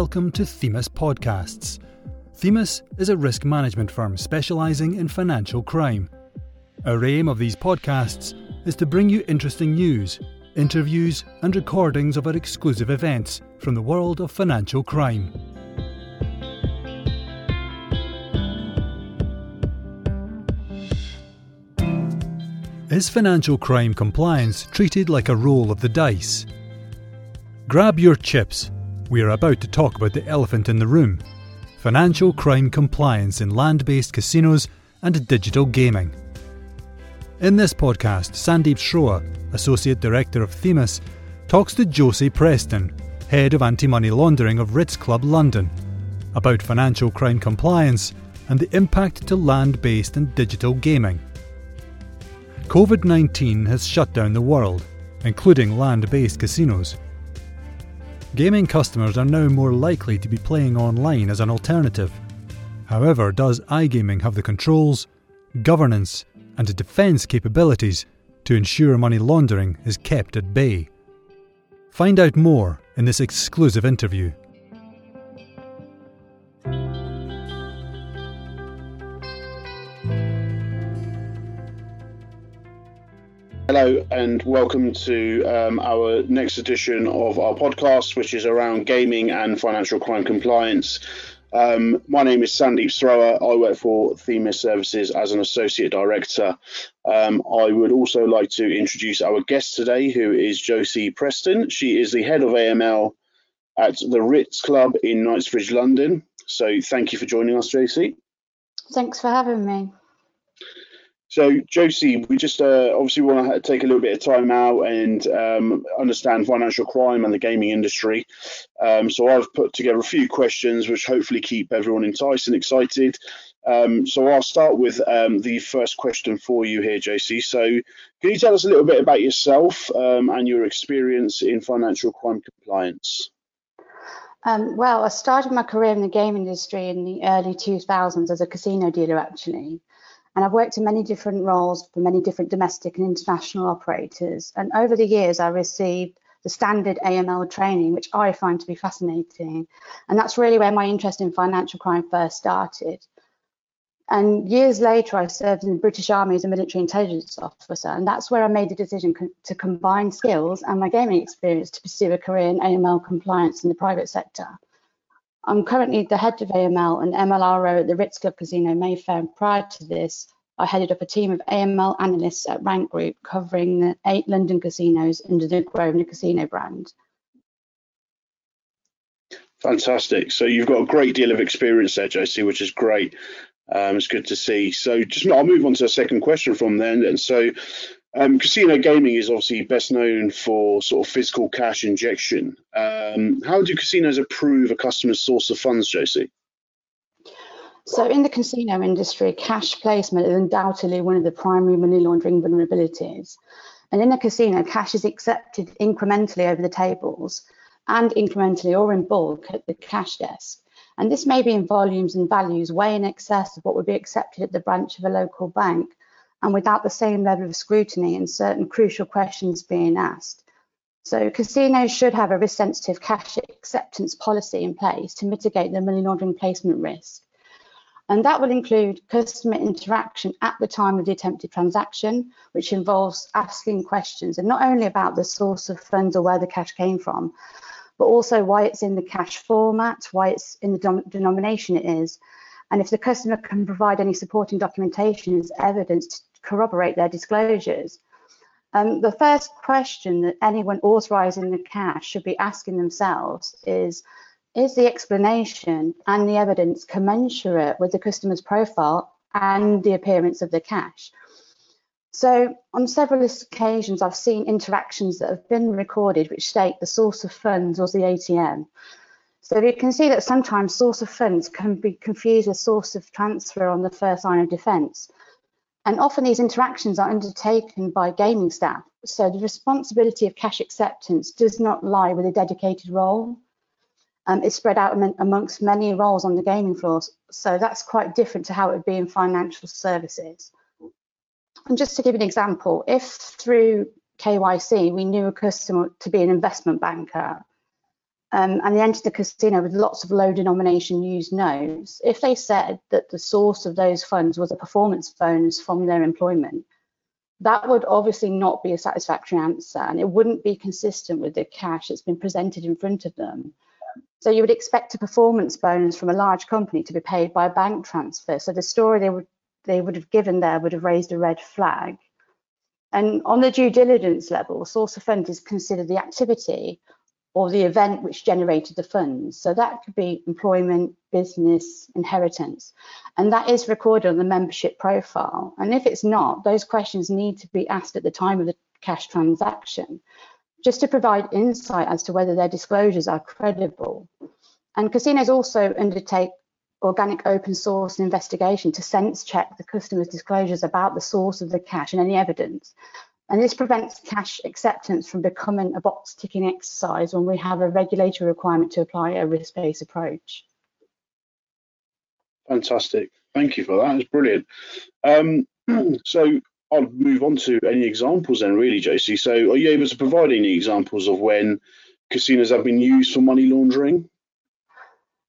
welcome to Themis Podcasts. Themis is a risk management firm specialising in financial crime. Our aim of these podcasts is to bring you interesting news, interviews, and recordings of our exclusive events from the world of financial crime. Is financial crime compliance treated like a roll of the dice? Grab your chips. We are about to talk about the elephant in the room financial crime compliance in land based casinos and digital gaming. In this podcast, Sandeep Sroa, Associate Director of Themis, talks to Josie Preston, Head of Anti Money Laundering of Ritz Club London, about financial crime compliance and the impact to land based and digital gaming. COVID 19 has shut down the world, including land based casinos. Gaming customers are now more likely to be playing online as an alternative. However, does iGaming have the controls, governance, and defence capabilities to ensure money laundering is kept at bay? Find out more in this exclusive interview. Hello and welcome to um, our next edition of our podcast, which is around gaming and financial crime compliance. Um, my name is Sandeep Sroa. I work for Themis Services as an associate director. Um, I would also like to introduce our guest today, who is Josie Preston. She is the head of AML at the Ritz Club in Knightsbridge, London. So thank you for joining us, Josie. Thanks for having me. So, Josie, we just uh, obviously want to take a little bit of time out and um, understand financial crime and the gaming industry. Um, so, I've put together a few questions which hopefully keep everyone enticed and excited. Um, so, I'll start with um, the first question for you here, Josie. So, can you tell us a little bit about yourself um, and your experience in financial crime compliance? Um, well, I started my career in the game industry in the early 2000s as a casino dealer, actually. And I've worked in many different roles for many different domestic and international operators. And over the years, I received the standard AML training, which I find to be fascinating. And that's really where my interest in financial crime first started. And years later, I served in the British Army as a military intelligence officer. And that's where I made the decision co- to combine skills and my gaming experience to pursue a career in AML compliance in the private sector. I'm currently the head of AML and MLRO at the Ritz Club Casino Mayfair. Prior to this, I headed up a team of AML analysts at Rank Group covering the eight London casinos under the Grosvenor Casino brand. Fantastic. So you've got a great deal of experience there, Josie, which is great. Um, it's good to see. So just I'll move on to a second question from then. And so um, casino gaming is obviously best known for sort of physical cash injection. Um, how do casinos approve a customer's source of funds, Josie? So, in the casino industry, cash placement is undoubtedly one of the primary money laundering vulnerabilities. And in a casino, cash is accepted incrementally over the tables and incrementally or in bulk at the cash desk. And this may be in volumes and values way in excess of what would be accepted at the branch of a local bank and without the same level of scrutiny and certain crucial questions being asked. So casinos should have a risk sensitive cash acceptance policy in place to mitigate the money laundering placement risk. And that will include customer interaction at the time of the attempted transaction, which involves asking questions and not only about the source of funds or where the cash came from, but also why it's in the cash format, why it's in the denomination it is, and if the customer can provide any supporting documentation as evidence to corroborate their disclosures. Um, the first question that anyone authorising the cash should be asking themselves is, is the explanation and the evidence commensurate with the customer's profile and the appearance of the cash? So on several occasions, I've seen interactions that have been recorded which state the source of funds was the ATM. So you can see that sometimes source of funds can be confused with source of transfer on the first line of defence. And often these interactions are undertaken by gaming staff. So the responsibility of cash acceptance does not lie with a dedicated role. Um, it's spread out amongst many roles on the gaming floors. So that's quite different to how it would be in financial services. And just to give an example, if through KYC we knew a customer to be an investment banker, um, and they entered the casino with lots of low denomination used notes, if they said that the source of those funds was a performance bonus from their employment, that would obviously not be a satisfactory answer and it wouldn't be consistent with the cash that's been presented in front of them. So you would expect a performance bonus from a large company to be paid by a bank transfer. So the story they would they would have given there would have raised a red flag. And on the due diligence level, source of funds is considered the activity or the event which generated the funds. So that could be employment, business, inheritance. And that is recorded on the membership profile. And if it's not, those questions need to be asked at the time of the cash transaction, just to provide insight as to whether their disclosures are credible. And casinos also undertake organic open source investigation to sense check the customer's disclosures about the source of the cash and any evidence. And this prevents cash acceptance from becoming a box ticking exercise when we have a regulatory requirement to apply a risk-based approach. Fantastic. Thank you for that. It's brilliant. Um, so I'll move on to any examples then really, Josie. So are you able to provide any examples of when casinos have been used for money laundering?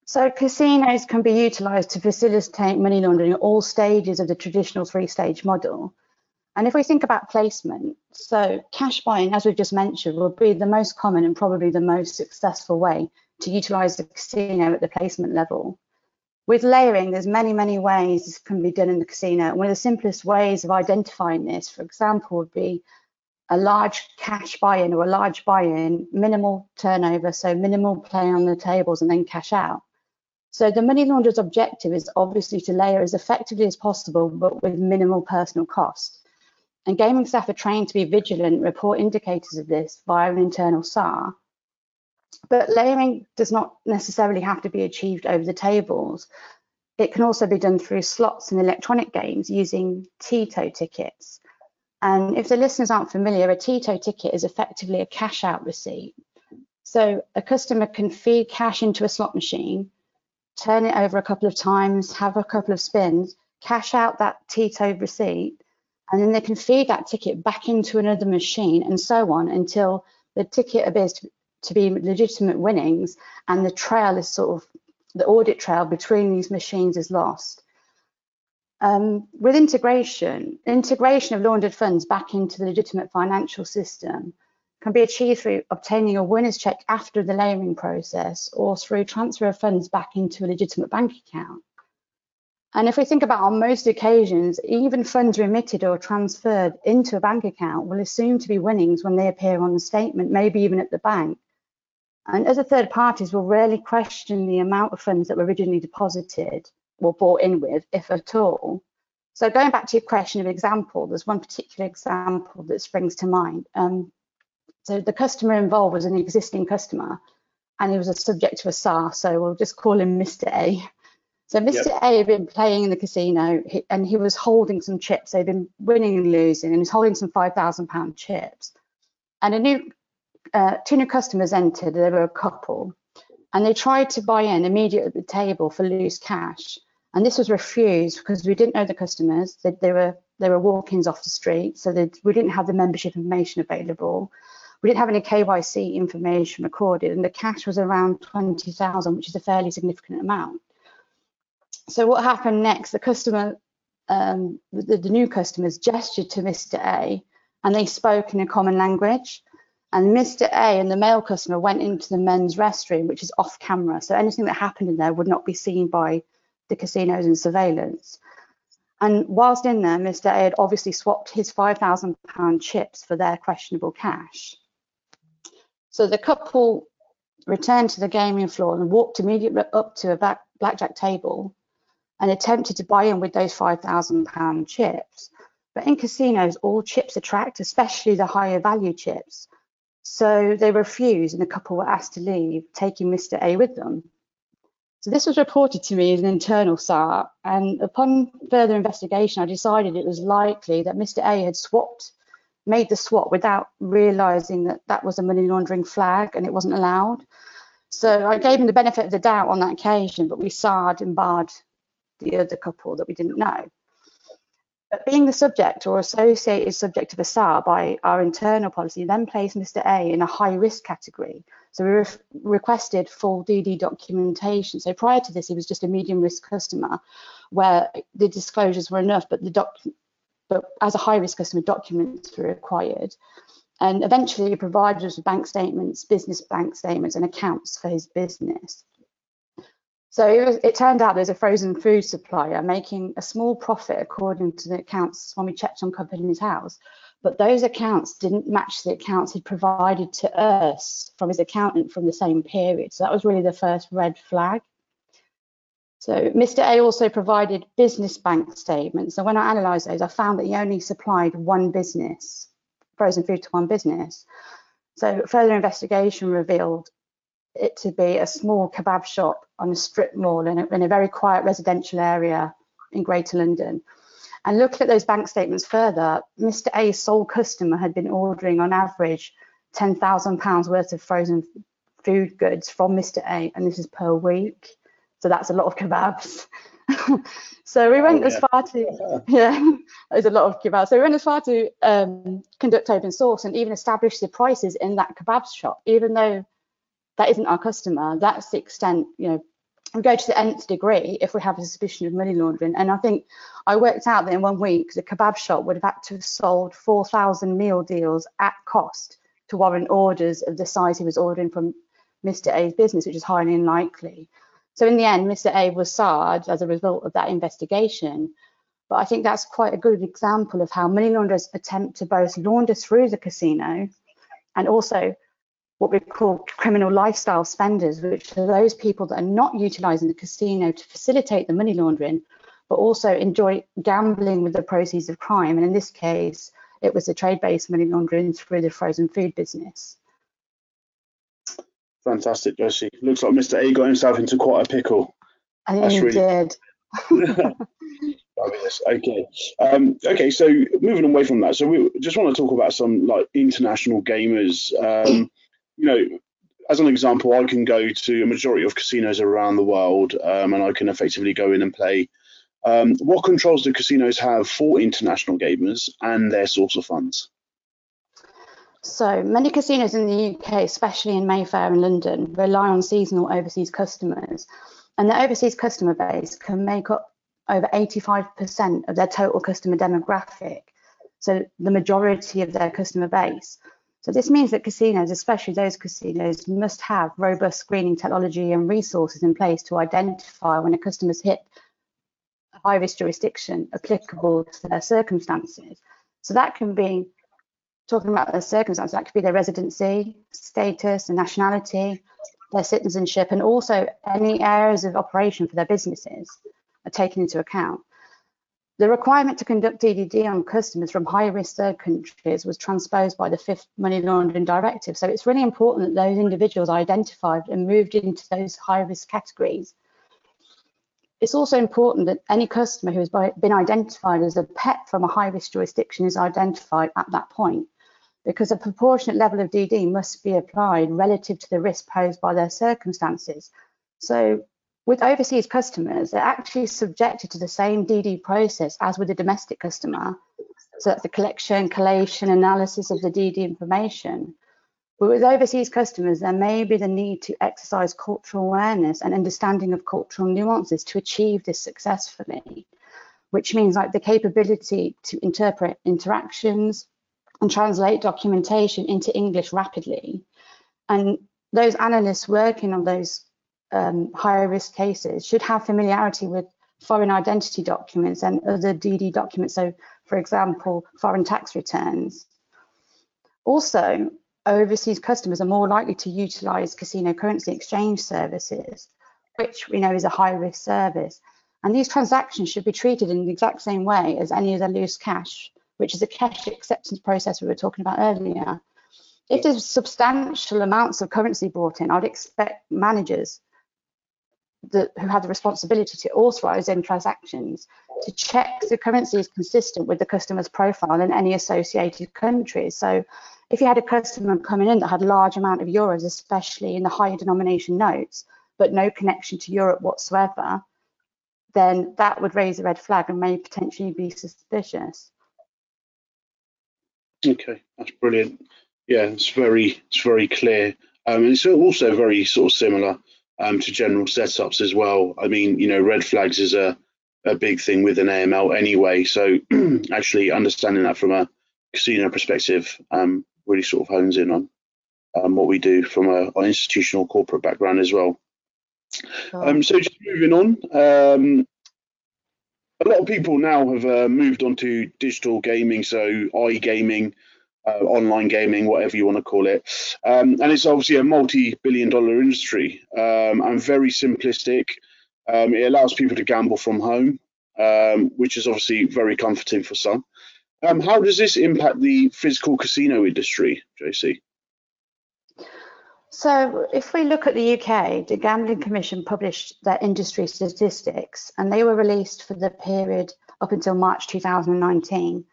So casinos can be utilised to facilitate money laundering at all stages of the traditional three-stage model. And if we think about placement, so cash buying, as we've just mentioned, will be the most common and probably the most successful way to utilise the casino at the placement level. With layering, there's many, many ways this can be done in the casino. One of the simplest ways of identifying this, for example, would be a large cash buy-in or a large buy-in, minimal turnover, so minimal play on the tables and then cash out. So the money launderer's objective is obviously to layer as effectively as possible, but with minimal personal cost. And gaming staff are trained to be vigilant, report indicators of this via an internal SAR. But layering does not necessarily have to be achieved over the tables. It can also be done through slots and electronic games using TITO tickets. And if the listeners aren't familiar, a TITO ticket is effectively a cash out receipt. So a customer can feed cash into a slot machine, turn it over a couple of times, have a couple of spins, cash out that TITO receipt, and then they can feed that ticket back into another machine and so on until the ticket appears to, to be legitimate winnings and the trail is sort of the audit trail between these machines is lost. Um, with integration, integration of laundered funds back into the legitimate financial system can be achieved through obtaining a winner's check after the layering process or through transfer of funds back into a legitimate bank account. And if we think about on most occasions, even funds remitted or transferred into a bank account will assume to be winnings when they appear on the statement, maybe even at the bank. And other third parties will rarely question the amount of funds that were originally deposited or bought in with, if at all. So going back to your question of example, there's one particular example that springs to mind. Um, so the customer involved was an existing customer and he was a subject to a SAR, so we'll just call him Mr. A. So Mr. Yep. A had been playing in the casino and he was holding some chips. They'd been winning and losing, and he's holding some five thousand pound chips. And a new uh, two new customers entered. There were a couple, and they tried to buy in immediately at the table for loose cash. And this was refused because we didn't know the customers. They, they were they were walk-ins off the street, so we didn't have the membership information available. We didn't have any KYC information recorded, and the cash was around twenty thousand, which is a fairly significant amount so what happened next? The customer, um, the, the, new customers gestured to Mr. A and they spoke in a common language. And Mr. A and the male customer went into the men's restroom, which is off camera. So anything that happened in there would not be seen by the casinos and surveillance. And whilst in there, Mr. A had obviously swapped his £5,000 chips for their questionable cash. So the couple returned to the gaming floor and walked immediately up to a back, blackjack table and attempted to buy in with those £5,000 chips. But in casinos, all chips attract, especially the higher value chips. So they refused, and the couple were asked to leave, taking Mr. A with them. So this was reported to me as an internal SAR, and upon further investigation, I decided it was likely that Mr. A had swapped, made the swap without realizing that that was a money laundering flag and it wasn't allowed. So I gave him the benefit of the doubt on that occasion, but we SAR'd and barred the other couple that we didn't know. But being the subject or associated subject of a SAR by our internal policy then placed Mr. A in a high risk category. So we re requested full DD documentation. So prior to this, he was just a medium risk customer where the disclosures were enough, but the doc but as a high risk customer, documents were required. And eventually he provided us with bank statements, business bank statements and accounts for his business. So it, was, it, turned out there's a frozen food supplier making a small profit according to the accounts when we checked on Companies House. But those accounts didn't match the accounts he'd provided to us from his accountant from the same period. So that was really the first red flag. So Mr. A also provided business bank statements. So when I analysed those, I found that he only supplied one business, frozen food to one business. So further investigation revealed it to be a small kebab shop on a strip mall in a, in a very quiet residential area in Greater London. And looking at those bank statements further, Mr. A's sole customer had been ordering on average £10,000 worth of frozen food goods from Mr. A, and this is per week. So that's a lot of kebabs. so we went oh, yeah. as far to, yeah, there's a lot of kebabs. So we went as far to um, conduct open source and even establish the prices in that kebab shop, even though that isn't our customer. That's the extent, you know, we go to the nth degree if we have a suspicion of money laundering. And I think I worked out that in one week, the kebab shop would have had to have sold 4,000 meal deals at cost to warrant orders of the size he was ordering from Mr. A's business, which is highly unlikely. So in the end, Mr. A was charged as a result of that investigation. But I think that's quite a good example of how money launderers attempt to both launder through the casino and also what we call criminal lifestyle spenders, which are those people that are not utilizing the casino to facilitate the money laundering, but also enjoy gambling with the proceeds of crime. And in this case, it was the trade-based money laundering through the frozen food business. Fantastic, Josie. Looks like Mr. A got himself into quite a pickle. I think he really... did. Okay. Um, okay. So moving away from that, so we just want to talk about some like international gamers. Um, you know, as an example, I can go to a majority of casinos around the world, um, and I can effectively go in and play. Um, what controls do casinos have for international gamers and their source of funds? So many casinos in the UK, especially in Mayfair and London, rely on seasonal overseas customers, and their overseas customer base can make up over 85% of their total customer demographic. So the majority of their customer base. So this means that casinos, especially those casinos, must have robust screening technology and resources in place to identify when a customer's hit a high risk jurisdiction applicable to their circumstances. So that can be talking about their circumstances, that could be their residency, status, and nationality, their citizenship, and also any areas of operation for their businesses are taken into account. The requirement to conduct EDD on customers from high-risk third countries was transposed by the fifth money laundering directive. So it's really important that those individuals are identified and moved into those high-risk categories. It's also important that any customer who has been identified as a PEP from a high-risk jurisdiction is identified at that point because a proportionate level of DD must be applied relative to the risk posed by their circumstances. So with overseas customers, they're actually subjected to the same DD process as with a domestic customer. So that's the collection, collation, analysis of the DD information. But with overseas customers, there may be the need to exercise cultural awareness and understanding of cultural nuances to achieve this successfully, which means like the capability to interpret interactions and translate documentation into English rapidly. And those analysts working on those um, higher risk cases should have familiarity with foreign identity documents and other DD documents. So, for example, foreign tax returns. Also, overseas customers are more likely to utilize casino currency exchange services, which we know is a high risk service. And these transactions should be treated in the exact same way as any other loose cash, which is a cash acceptance process we were talking about earlier. If there's substantial amounts of currency brought in, I'd expect managers the, who have the responsibility to authorize any transactions to check the currency is consistent with the customer's profile in any associated countries. So if you had a customer coming in that had a large amount of euros, especially in the higher denomination notes, but no connection to Europe whatsoever, then that would raise a red flag and may potentially be suspicious. Okay, that's brilliant. Yeah, it's very it's very clear. Um, and it's also very sort of similar um, to general setups as well. I mean, you know, red flags is a, a big thing with an AML anyway. So actually understanding that from a casino perspective um, really sort of hones in on um, what we do from a, an institutional corporate background as well. Um, so just moving on, um, a lot of people now have uh, moved on to digital gaming, so iGaming, uh, online gaming, whatever you want to call it. Um, and it's obviously a multi-billion dollar industry um, and very simplistic. Um, it allows people to gamble from home, um, which is obviously very comforting for some. Um, how does this impact the physical casino industry, Josie? So, if we look at the UK, the Gambling Commission published their industry statistics, and they were released for the period up until March 2019.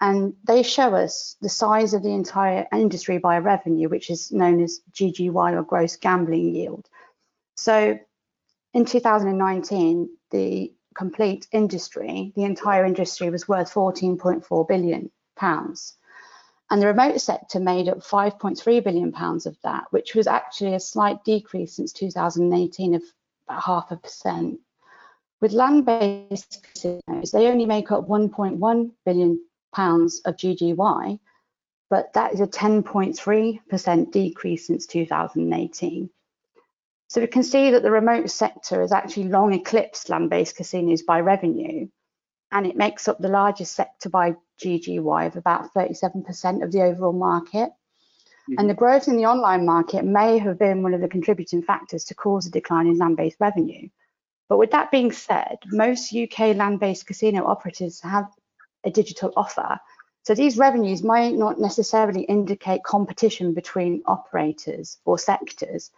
And they show us the size of the entire industry by revenue, which is known as GGY or gross gambling yield. So, in 2019, the complete industry, the entire industry was worth 14.4 billion pounds. And the remote sector made up 5.3 billion pounds of that, which was actually a slight decrease since 2018 of about half a percent. With land-based casinos, they only make up 1.1 billion pounds of GGY, but that is a 10.3% decrease since 2018. So we can see that the remote sector has actually long eclipsed land-based casinos by revenue, and it makes up the largest sector by GGY of about 37% of the overall market. Mm-hmm. And the growth in the online market may have been one of the contributing factors to cause a decline in land-based revenue. But with that being said, most UK land-based casino operators have a digital offer. So these revenues might not necessarily indicate competition between operators or sectors,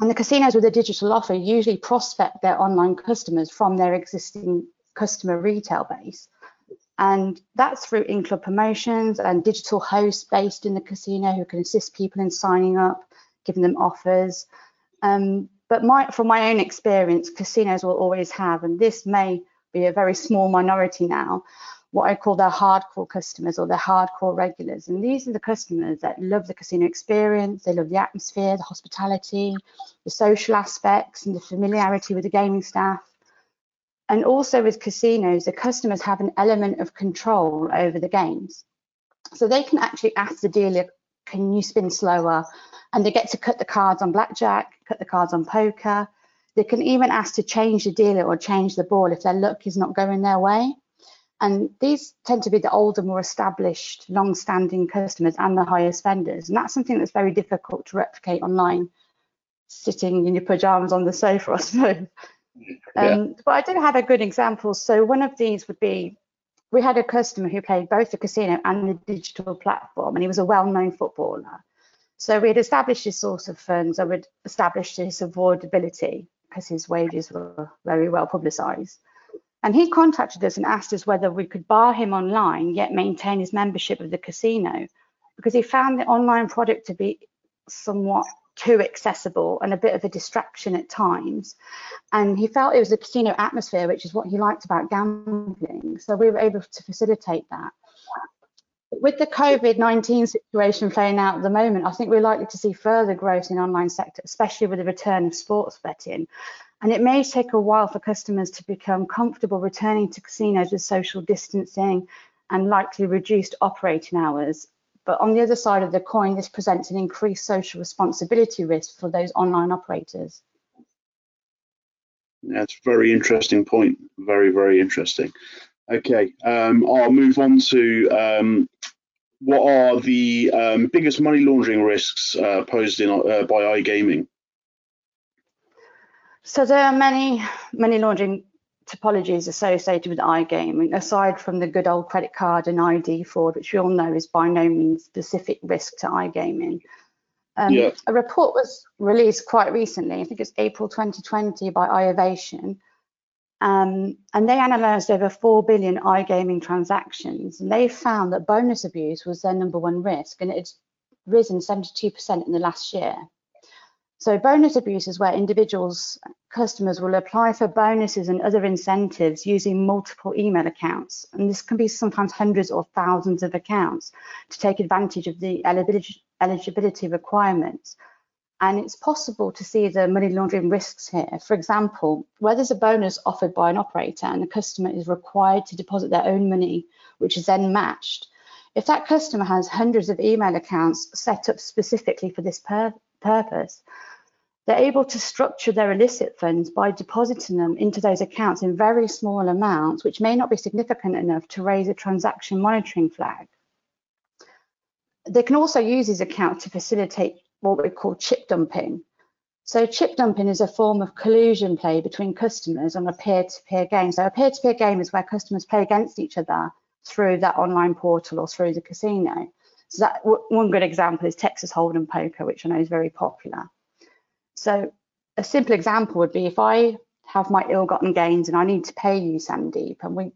and the casinos with a digital offer usually prospect their online customers from their existing customer retail base. And that's through in-club promotions and digital hosts based in the casino who can assist people in signing up, giving them offers. Um, but my, from my own experience, casinos will always have, and this may be a very small minority now, what I call their hardcore customers or their hardcore regulars. And these are the customers that love the casino experience, they love the atmosphere, the hospitality, the social aspects, and the familiarity with the gaming staff. And also with casinos, the customers have an element of control over the games. So they can actually ask the dealer, can you spin slower? And they get to cut the cards on blackjack, cut the cards on poker. They can even ask to change the dealer or change the ball if their luck is not going their way. And these tend to be the older, more established, long-standing customers and the higher spenders. And that's something that's very difficult to replicate online, sitting in your pajamas on the sofa, I suppose. Yeah. Um, but I do have a good example. So one of these would be, we had a customer who played both the casino and the digital platform, and he was a well-known footballer. So we had established his source of funds, and we'd established his affordability because his wages were very well publicised. And he contacted us and asked us whether we could bar him online yet maintain his membership of the casino because he found the online product to be somewhat too accessible and a bit of a distraction at times. And he felt it was a casino atmosphere, which is what he liked about gambling. So we were able to facilitate that. With the COVID-19 situation playing out at the moment, I think we're likely to see further growth in online sector, especially with the return of sports betting. And it may take a while for customers to become comfortable returning to casinos with social distancing and likely reduced operating hours. But on the other side of the coin, this presents an increased social responsibility risk for those online operators. That's a very interesting point. Very, very interesting. Okay, um, I'll move on to um, what are the um, biggest money laundering risks uh, posed in, uh, by iGaming? So there are many money laundering typologies associated with iGaming, aside from the good old credit card and ID fraud, which we all know is by no means specific risk to iGaming. Um, yeah. A report was released quite recently, I think it's April 2020 by iOvation, um, and they analysed over 4 billion iGaming transactions, and they found that bonus abuse was their number one risk, and it had risen 72% in the last year. So bonus abuse is where individuals, customers will apply for bonuses and other incentives using multiple email accounts. And this can be sometimes hundreds or thousands of accounts to take advantage of the eligibility requirements. And it's possible to see the money laundering risks here. For example, where there's a bonus offered by an operator and the customer is required to deposit their own money, which is then matched, if that customer has hundreds of email accounts set up specifically for this pur purpose, they're able to structure their illicit funds by depositing them into those accounts in very small amounts, which may not be significant enough to raise a transaction monitoring flag. They can also use these accounts to facilitate what we call chip dumping. So chip dumping is a form of collusion play between customers on a peer-to-peer -peer game. So a peer-to-peer -peer game is where customers play against each other through that online portal or through the casino. So that one good example is Texas Hold'em Poker, which I know is very popular. So a simple example would be if I have my ill-gotten gains and I need to pay you, Sandeep, and we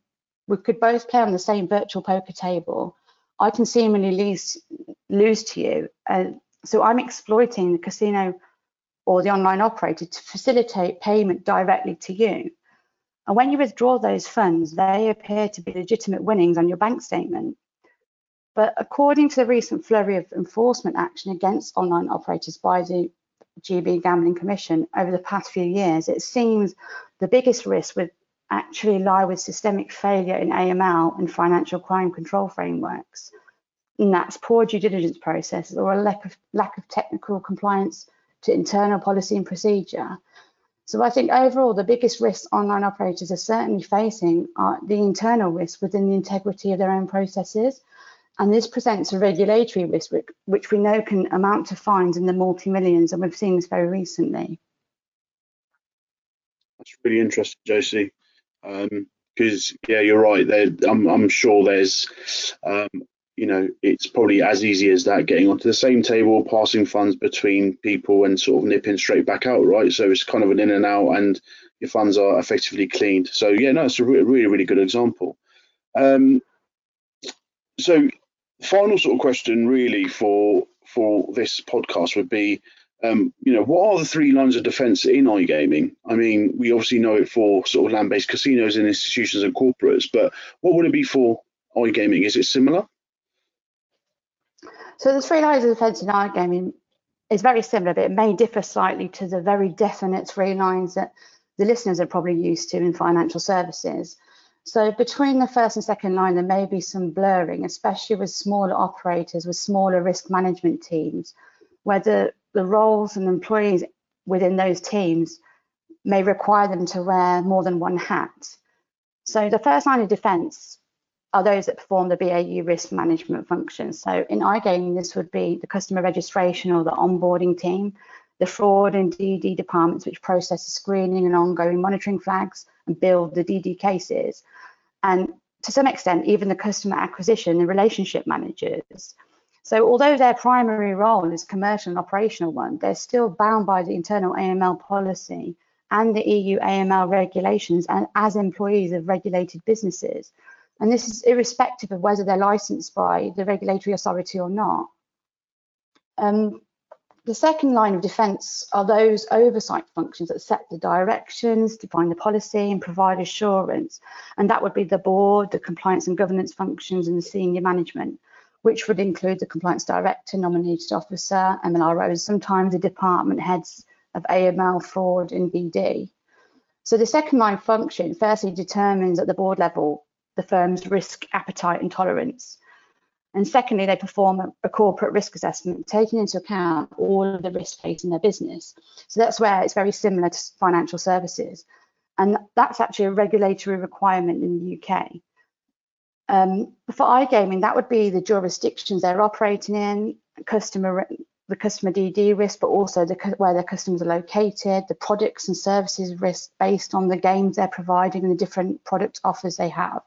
we could both play on the same virtual poker table. I can seemingly lose lose to you, uh, so I'm exploiting the casino or the online operator to facilitate payment directly to you. And when you withdraw those funds, they appear to be legitimate winnings on your bank statement. But according to the recent flurry of enforcement action against online operators by the GB Gambling Commission over the past few years, it seems the biggest risk would actually lie with systemic failure in AML and financial crime control frameworks and that's poor due diligence processes or a lack of lack of technical compliance to internal policy and procedure. So I think overall the biggest risks online operators are certainly facing are the internal risks within the integrity of their own processes. And this presents a regulatory risk which, which we know can amount to fines in the multi-millions and we've seen this very recently. That's really interesting, Josie. Because um, yeah, you're right. There, I'm, I'm sure there's um, you know, it's probably as easy as that getting onto the same table, passing funds between people and sort of nipping straight back out, right? So it's kind of an in and out and your funds are effectively cleaned. So yeah, no, it's a really, really good example. Um, so final sort of question really for for this podcast would be, um, you know, what are the three lines of defence in iGaming? I mean, we obviously know it for sort of land-based casinos and institutions and corporates, but what would it be for iGaming? Is it similar? So the three lines of defence in our iGaming is very similar, but it may differ slightly to the very definite three lines that the listeners are probably used to in financial services. So between the first and second line, there may be some blurring, especially with smaller operators with smaller risk management teams, where the, the roles and employees within those teams may require them to wear more than one hat. So the first line of defence are those that perform the BAU risk management function. So in iGaming, this would be the customer registration or the onboarding team, the fraud and DD departments, which process the screening and ongoing monitoring flags and build the DD cases. And to some extent, even the customer acquisition and relationship managers. So although their primary role is commercial and operational one, they're still bound by the internal AML policy and the EU AML regulations and as employees of regulated businesses. And this is irrespective of whether they're licensed by the regulatory authority or not. Um, the second line of defence are those oversight functions that set the directions, define the policy and provide assurance. And that would be the board, the compliance and governance functions and the senior management, which would include the compliance director, nominated officer, MLROs, sometimes the department heads of AML, fraud and BD. So the second line function firstly determines at the board level the firm's risk appetite and tolerance. And secondly, they perform a, corporate risk assessment, taking into account all of the risk facing their business. So that's where it's very similar to financial services. And that's actually a regulatory requirement in the UK. Um, for iGaming, that would be the jurisdictions they're operating in, customer the customer DD risk, but also the, where their customers are located, the products and services risk based on the games they're providing and the different product offers they have.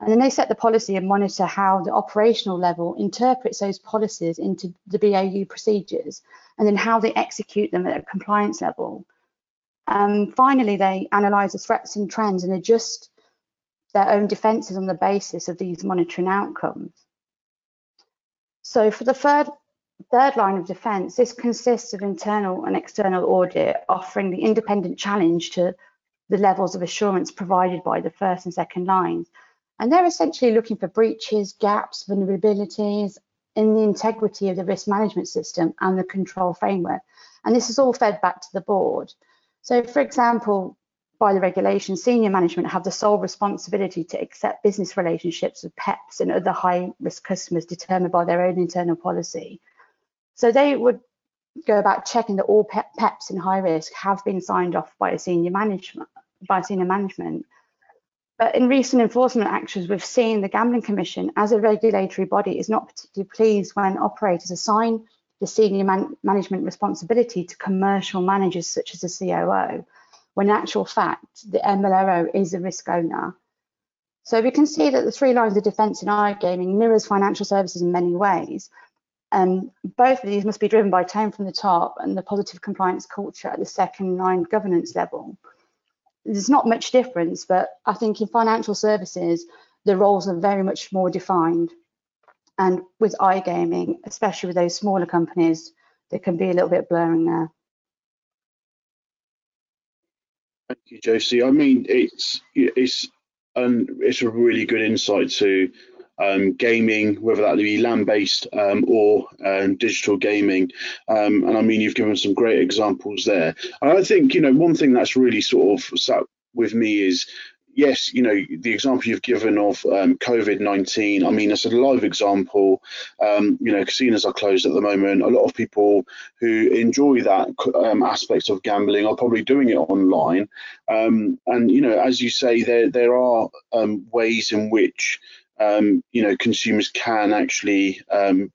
And then they set the policy and monitor how the operational level interprets those policies into the BAU procedures, and then how they execute them at a compliance level. Um, finally, they analyse the threats and trends and adjust their own defences on the basis of these monitoring outcomes. So for the third, third line of defence, this consists of internal and external audit, offering the independent challenge to the levels of assurance provided by the first and second lines and they're essentially looking for breaches, gaps, vulnerabilities, in the integrity of the risk management system and the control framework. And this is all fed back to the board. So, for example, by the regulation, senior management have the sole responsibility to accept business relationships with PEPs and other high risk customers determined by their own internal policy. So they would go about checking that all PEPs in high risk have been signed off by a senior management by senior management. But in recent enforcement actions, we've seen the Gambling Commission, as a regulatory body, is not particularly pleased when operators assign the senior man management responsibility to commercial managers such as the COO when in actual fact the MLRO is a risk owner. So we can see that the three lines of defence in iGaming mirrors financial services in many ways. Um, both of these must be driven by tone from the top and the positive compliance culture at the second line governance level. There's not much difference, but I think in financial services, the roles are very much more defined. And with iGaming, especially with those smaller companies, there can be a little bit blurring there. Thank you, Josie. I mean, it's it's and it's a really good insight to um, gaming, whether that be land-based um, or um, digital gaming. Um, and I mean, you've given some great examples there. And I think you know one thing that's really sort of sat with me is yes, you know, the example you've given of um, COVID 19, I mean, it's a live example. Um, you know, casinos are closed at the moment. A lot of people who enjoy that um, aspect of gambling are probably doing it online. Um, and, you know, as you say, there, there are um, ways in which. Um, you know, consumers can actually um,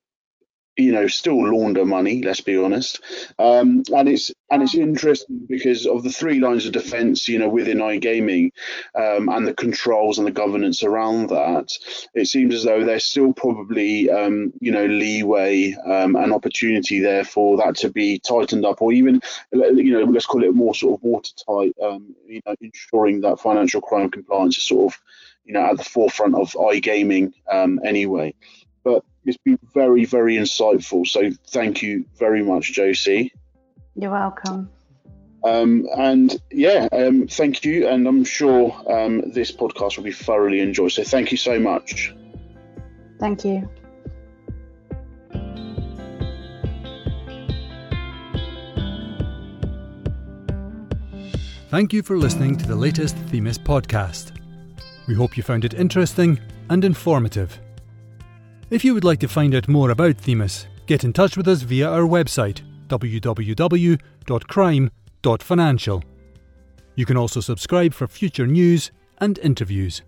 you know still launder money let's be honest. Um, and it's and it's interesting because of the three lines of defense you know within igaming um, and the controls and the governance around that it seems as though there's still probably um, you know leeway um, and opportunity there for that to be tightened up or even you know let's call it more sort of watertight um, you know ensuring that financial crime compliance is sort of you know at the forefront of igaming um, anyway but it's been very, very insightful. So thank you very much, Josie. You're welcome. Um, and yeah, um, thank you. And I'm sure um, this podcast will be thoroughly enjoyed. So thank you so much. Thank you. Thank you for listening to the latest Themis podcast. We hope you found it interesting and informative. If you would like to find out more about Themis, get in touch with us via our website www.crime.financial. You can also subscribe for future news and interviews.